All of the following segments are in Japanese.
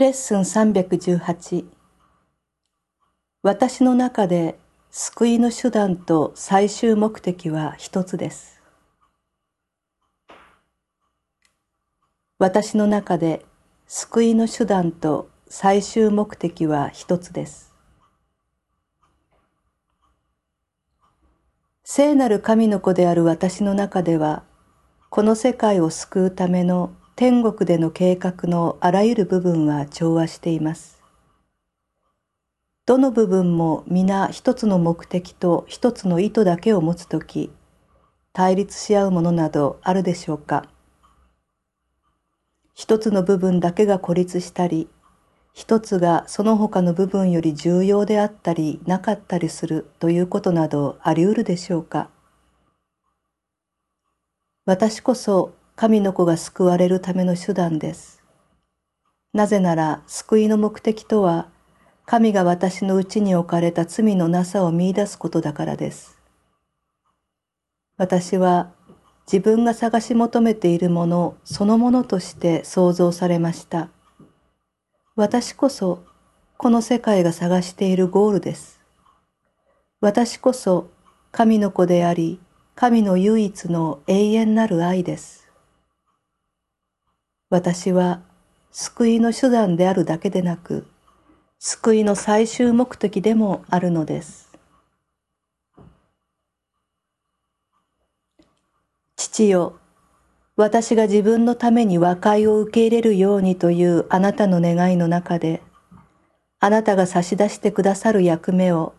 レッスン318私の中で救いの手段と最終目的は一つです。私の中で救いの手段と最終目的は一つです。聖なる神の子である私の中では、この世界を救うための天国での計画のあらゆる部分は調和しています。どの部分も皆一つの目的と一つの意図だけを持つとき、対立し合うものなどあるでしょうか一つの部分だけが孤立したり、一つがその他の部分より重要であったりなかったりするということなどあり得るでしょうか私こそ神の子が救われるための手段です。なぜなら救いの目的とは神が私のうちに置かれた罪のなさを見出すことだからです。私は自分が探し求めているものそのものとして創造されました。私こそこの世界が探しているゴールです。私こそ神の子であり、神の唯一の永遠なる愛です。私は救いの手段であるだけでなく、救いの最終目的でもあるのです。父よ、私が自分のために和解を受け入れるようにというあなたの願いの中で、あなたが差し出してくださる役目を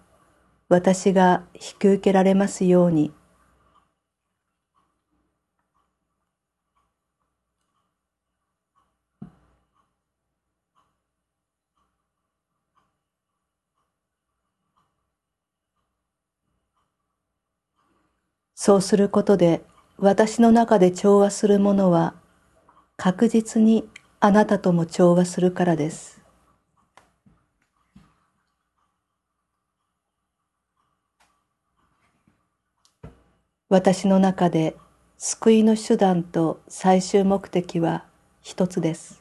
私が引き受けられますように。そうすることで私の中で調和するものは確実にあなたとも調和するからです。私の中で救いの手段と最終目的は一つです。